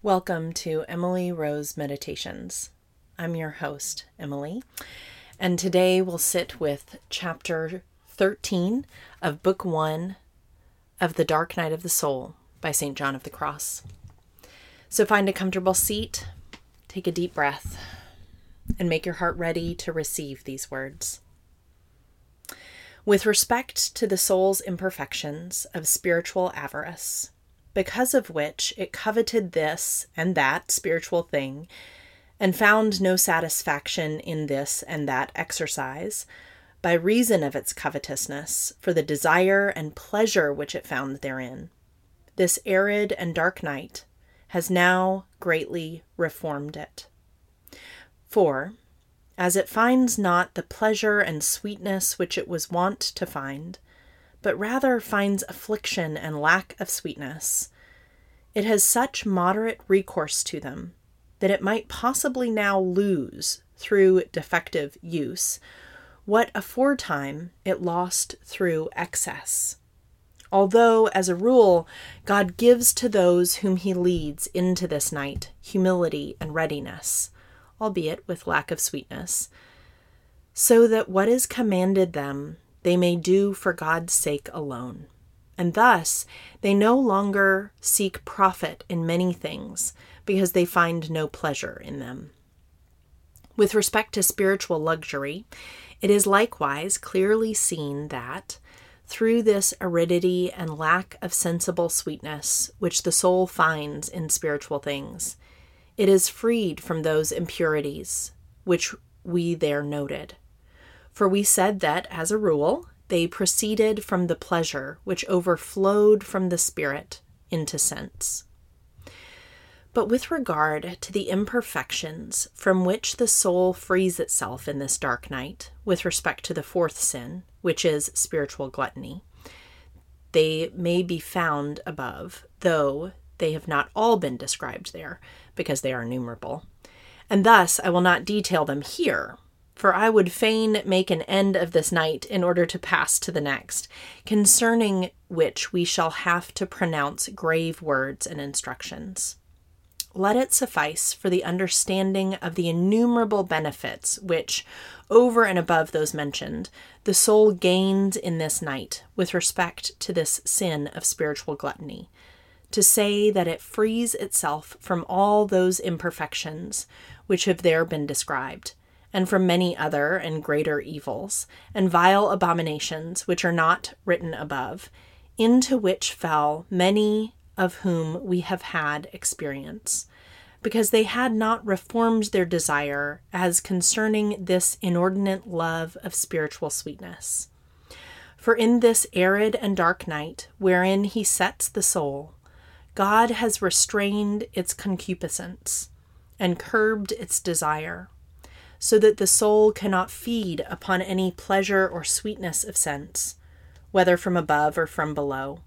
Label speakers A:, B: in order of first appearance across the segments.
A: Welcome to Emily Rose Meditations. I'm your host, Emily, and today we'll sit with chapter 13 of Book 1 of The Dark Night of the Soul by St. John of the Cross. So find a comfortable seat, take a deep breath, and make your heart ready to receive these words. With respect to the soul's imperfections of spiritual avarice, because of which it coveted this and that spiritual thing, and found no satisfaction in this and that exercise, by reason of its covetousness, for the desire and pleasure which it found therein. This arid and dark night has now greatly reformed it. For, as it finds not the pleasure and sweetness which it was wont to find, but rather finds affliction and lack of sweetness, it has such moderate recourse to them that it might possibly now lose, through defective use, what aforetime it lost through excess. Although, as a rule, God gives to those whom he leads into this night humility and readiness, albeit with lack of sweetness, so that what is commanded them they may do for God's sake alone. And thus they no longer seek profit in many things because they find no pleasure in them. With respect to spiritual luxury, it is likewise clearly seen that, through this aridity and lack of sensible sweetness which the soul finds in spiritual things, it is freed from those impurities which we there noted. For we said that, as a rule, they proceeded from the pleasure which overflowed from the Spirit into sense. But with regard to the imperfections from which the soul frees itself in this dark night, with respect to the fourth sin, which is spiritual gluttony, they may be found above, though they have not all been described there, because they are innumerable. And thus I will not detail them here, for I would fain make an end of this night in order to pass to the next, concerning which we shall have to pronounce grave words and instructions. Let it suffice for the understanding of the innumerable benefits which, over and above those mentioned, the soul gains in this night with respect to this sin of spiritual gluttony, to say that it frees itself from all those imperfections which have there been described and from many other and greater evils, and vile abominations which are not written above, into which fell many of whom we have had experience, because they had not reformed their desire as concerning this inordinate love of spiritual sweetness. For in this arid and dark night, wherein he sets the soul, God has restrained its concupiscence and curbed its desire so that the soul cannot feed upon any pleasure or sweetness of sense, whether from above or from below.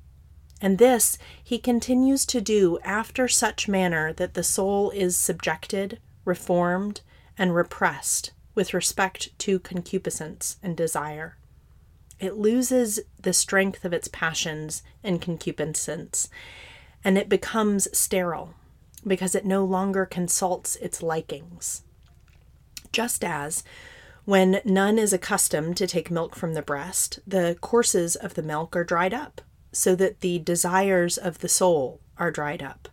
A: And this he continues to do after such manner that the soul is subjected, reformed, and repressed with respect to concupiscence and desire. It loses the strength of its passions and concupiscence, and it becomes sterile because it no longer consults its likings just as when none is accustomed to take milk from the breast, the courses of the milk are dried up, so that the desires of the soul are dried up.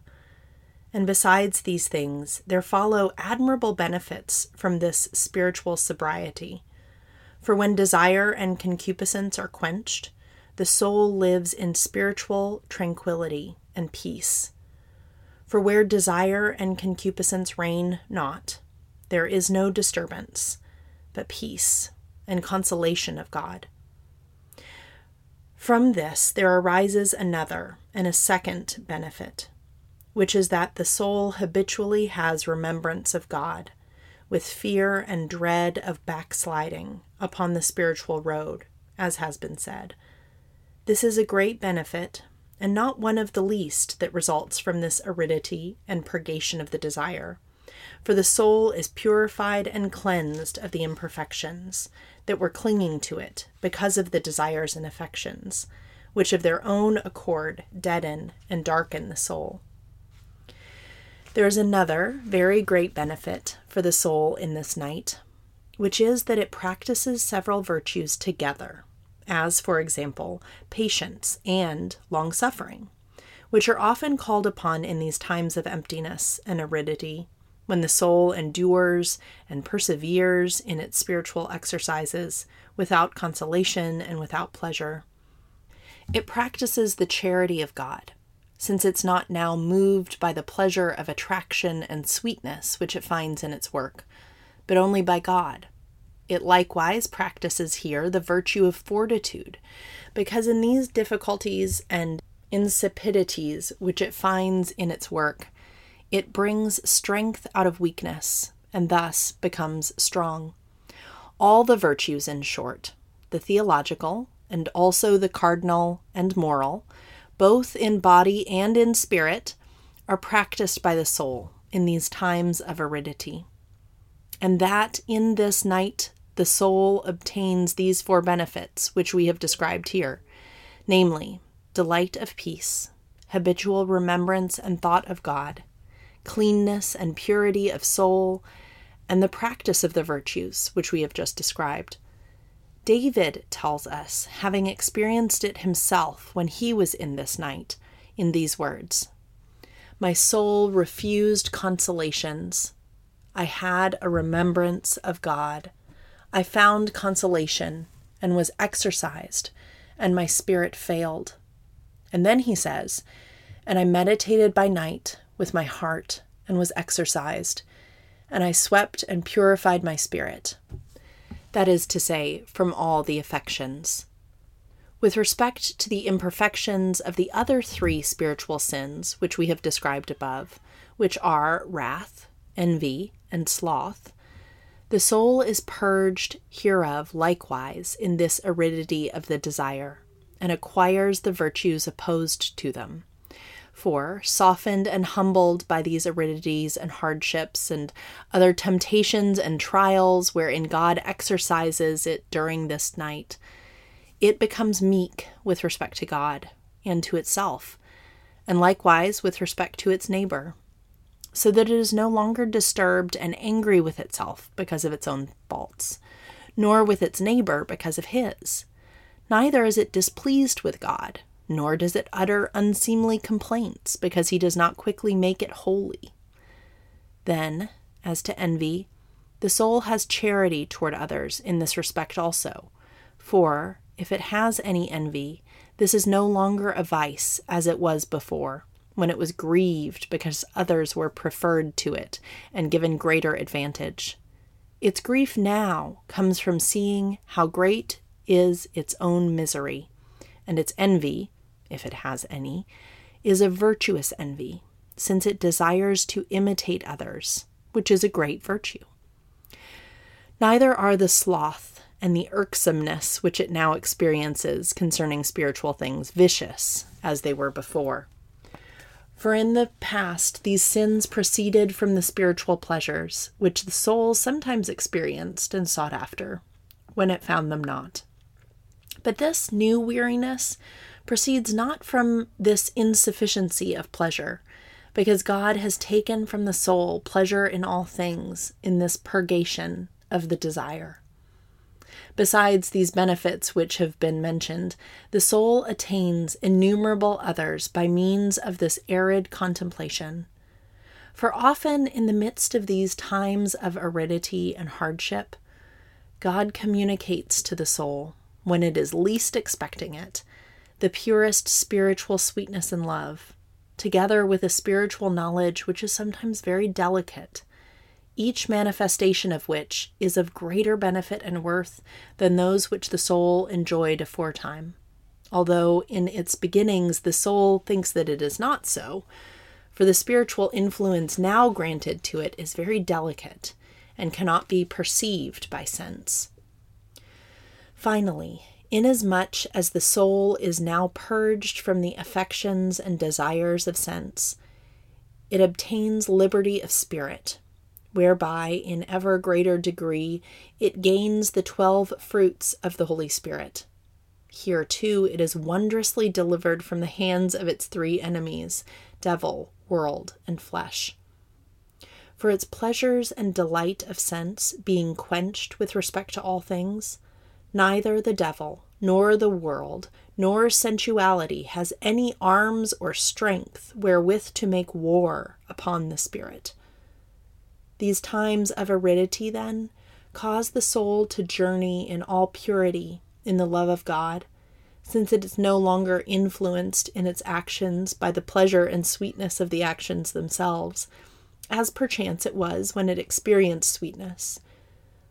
A: And besides these things, there follow admirable benefits from this spiritual sobriety. For when desire and concupiscence are quenched, the soul lives in spiritual tranquility and peace. For where desire and concupiscence reign not, there is no disturbance, but peace and consolation of God. From this there arises another and a second benefit, which is that the soul habitually has remembrance of God, with fear and dread of backsliding upon the spiritual road, as has been said. This is a great benefit, and not one of the least that results from this aridity and purgation of the desire for the soul is purified and cleansed of the imperfections that were clinging to it because of the desires and affections, which of their own accord deaden and darken the soul. There is another very great benefit for the soul in this night, which is that it practices several virtues together, as, for example, patience and long suffering, which are often called upon in these times of emptiness and aridity, when the soul endures and perseveres in its spiritual exercises without consolation and without pleasure. It practices the charity of God since it's not now moved by the pleasure of attraction and sweetness which it finds in its work, but only by God. It likewise practices here the virtue of fortitude, because in these difficulties and insipidities which it finds in its work, it brings strength out of weakness and thus becomes strong. All the virtues, in short, the theological and also the cardinal and moral, both in body and in spirit, are practiced by the soul in these times of aridity. And that in this night the soul obtains these four benefits which we have described here namely, delight of peace, habitual remembrance and thought of God, cleanness and purity of soul, and the practice of the virtues which we have just described. David tells us, having experienced it himself when he was in this night, in these words My soul refused consolations. I had a remembrance of God. I found consolation and was exercised, and my spirit failed. And then he says, And I meditated by night with my heart and was exercised, and I swept and purified my spirit that is to say, from all the affections. With respect to the imperfections of the other three spiritual sins which we have described above, which are wrath, envy, and sloth, the soul is purged hereof likewise in this aridity of the desire, and acquires the virtues opposed to them. For, softened and humbled by these aridities and hardships and other temptations and trials wherein God exercises it during this night, it becomes meek with respect to God and to itself, and likewise with respect to its neighbor, so that it is no longer disturbed and angry with itself because of its own faults, nor with its neighbor because of his. Neither is it displeased with God nor does it utter unseemly complaints, because he does not quickly make it holy. Then, as to envy, the soul has charity toward others in this respect also. For, if it has any envy, this is no longer a vice as it was before, when it was grieved because others were preferred to it and given greater advantage. Its grief now comes from seeing how great is its own misery, and its envy, if it has any, is a virtuous envy, since it desires to imitate others, which is a great virtue. Neither are the sloth and the irksomeness which it now experiences concerning spiritual things vicious as they were before. For in the past, these sins proceeded from the spiritual pleasures which the soul sometimes experienced and sought after, when it found them not. But this new weariness proceeds not from this insufficiency of pleasure, because God has taken from the soul pleasure in all things in this purgation of the desire. Besides these benefits which have been mentioned, the soul attains innumerable others by means of this arid contemplation. For often in the midst of these times of aridity and hardship, God communicates to the soul, when it is least expecting it, the purest spiritual sweetness and love, together with a spiritual knowledge which is sometimes very delicate, each manifestation of which is of greater benefit and worth than those which the soul enjoyed aforetime. Although in its beginnings the soul thinks that it is not so, for the spiritual influence now granted to it is very delicate and cannot be perceived by sense. Finally, Inasmuch as the soul is now purged from the affections and desires of sense, it obtains liberty of spirit, whereby in ever greater degree it gains the twelve fruits of the Holy Spirit. Here, too, it is wondrously delivered from the hands of its three enemies devil, world, and flesh. For its pleasures and delight of sense being quenched with respect to all things, neither the devil, nor the world, nor sensuality has any arms or strength wherewith to make war upon the spirit. These times of aridity, then, cause the soul to journey in all purity in the love of God, since it is no longer influenced in its actions by the pleasure and sweetness of the actions themselves, as perchance it was when it experienced sweetness,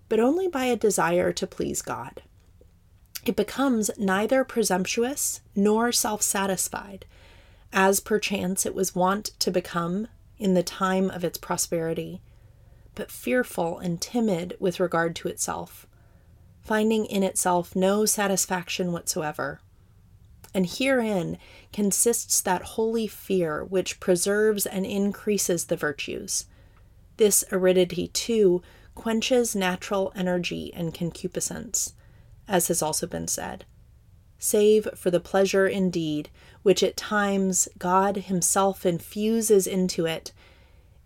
A: but only by a desire to please God. It becomes neither presumptuous nor self satisfied, as perchance it was wont to become in the time of its prosperity, but fearful and timid with regard to itself, finding in itself no satisfaction whatsoever. And herein consists that holy fear which preserves and increases the virtues. This aridity, too, quenches natural energy and concupiscence as has also been said, save for the pleasure indeed which at times God Himself infuses into it.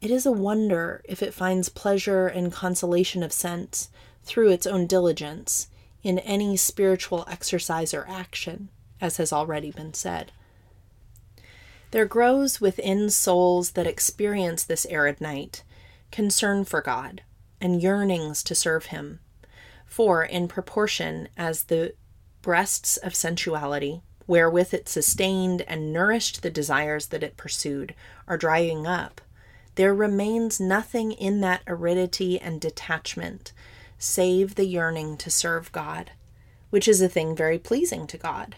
A: It is a wonder if it finds pleasure and consolation of sense through its own diligence in any spiritual exercise or action, as has already been said. There grows within souls that experience this arid night concern for God and yearnings to serve Him for, in proportion as the breasts of sensuality, wherewith it sustained and nourished the desires that it pursued, are drying up, there remains nothing in that aridity and detachment save the yearning to serve God, which is a thing very pleasing to God.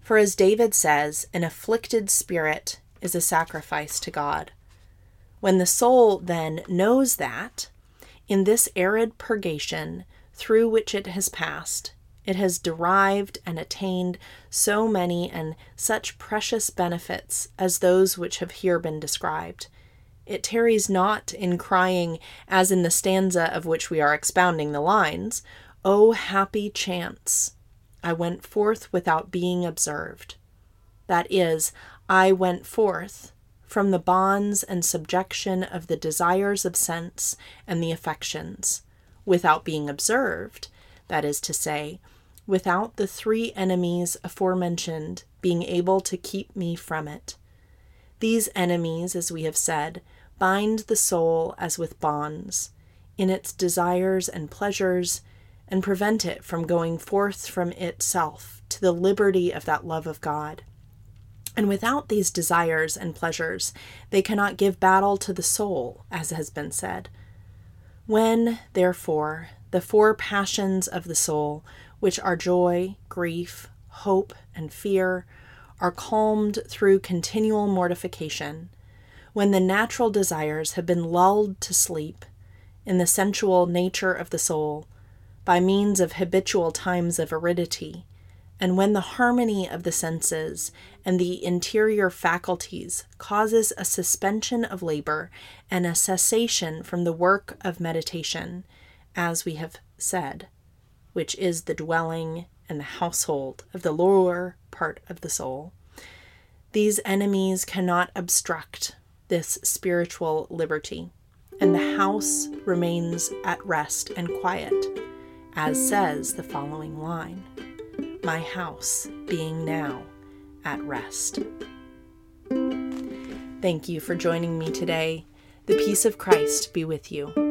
A: For as David says, an afflicted spirit is a sacrifice to God. When the soul then knows that, in this arid purgation, through which it has passed, it has derived and attained so many and such precious benefits as those which have here been described. It tarries not in crying, as in the stanza of which we are expounding the lines, O happy chance! I went forth without being observed. That is, I went forth from the bonds and subjection of the desires of sense and the affections without being observed, that is to say, without the three enemies aforementioned being able to keep me from it. These enemies, as we have said, bind the soul as with bonds, in its desires and pleasures, and prevent it from going forth from itself to the liberty of that love of God. And without these desires and pleasures, they cannot give battle to the soul, as has been said, when, therefore, the four passions of the soul, which are joy, grief, hope, and fear, are calmed through continual mortification, when the natural desires have been lulled to sleep in the sensual nature of the soul by means of habitual times of aridity, and when the harmony of the senses and the interior faculties causes a suspension of labor and a cessation from the work of meditation, as we have said, which is the dwelling and the household of the lower part of the soul. These enemies cannot obstruct this spiritual liberty, and the house remains at rest and quiet, as says the following line my house being now at rest. Thank you for joining me today. The peace of Christ be with you.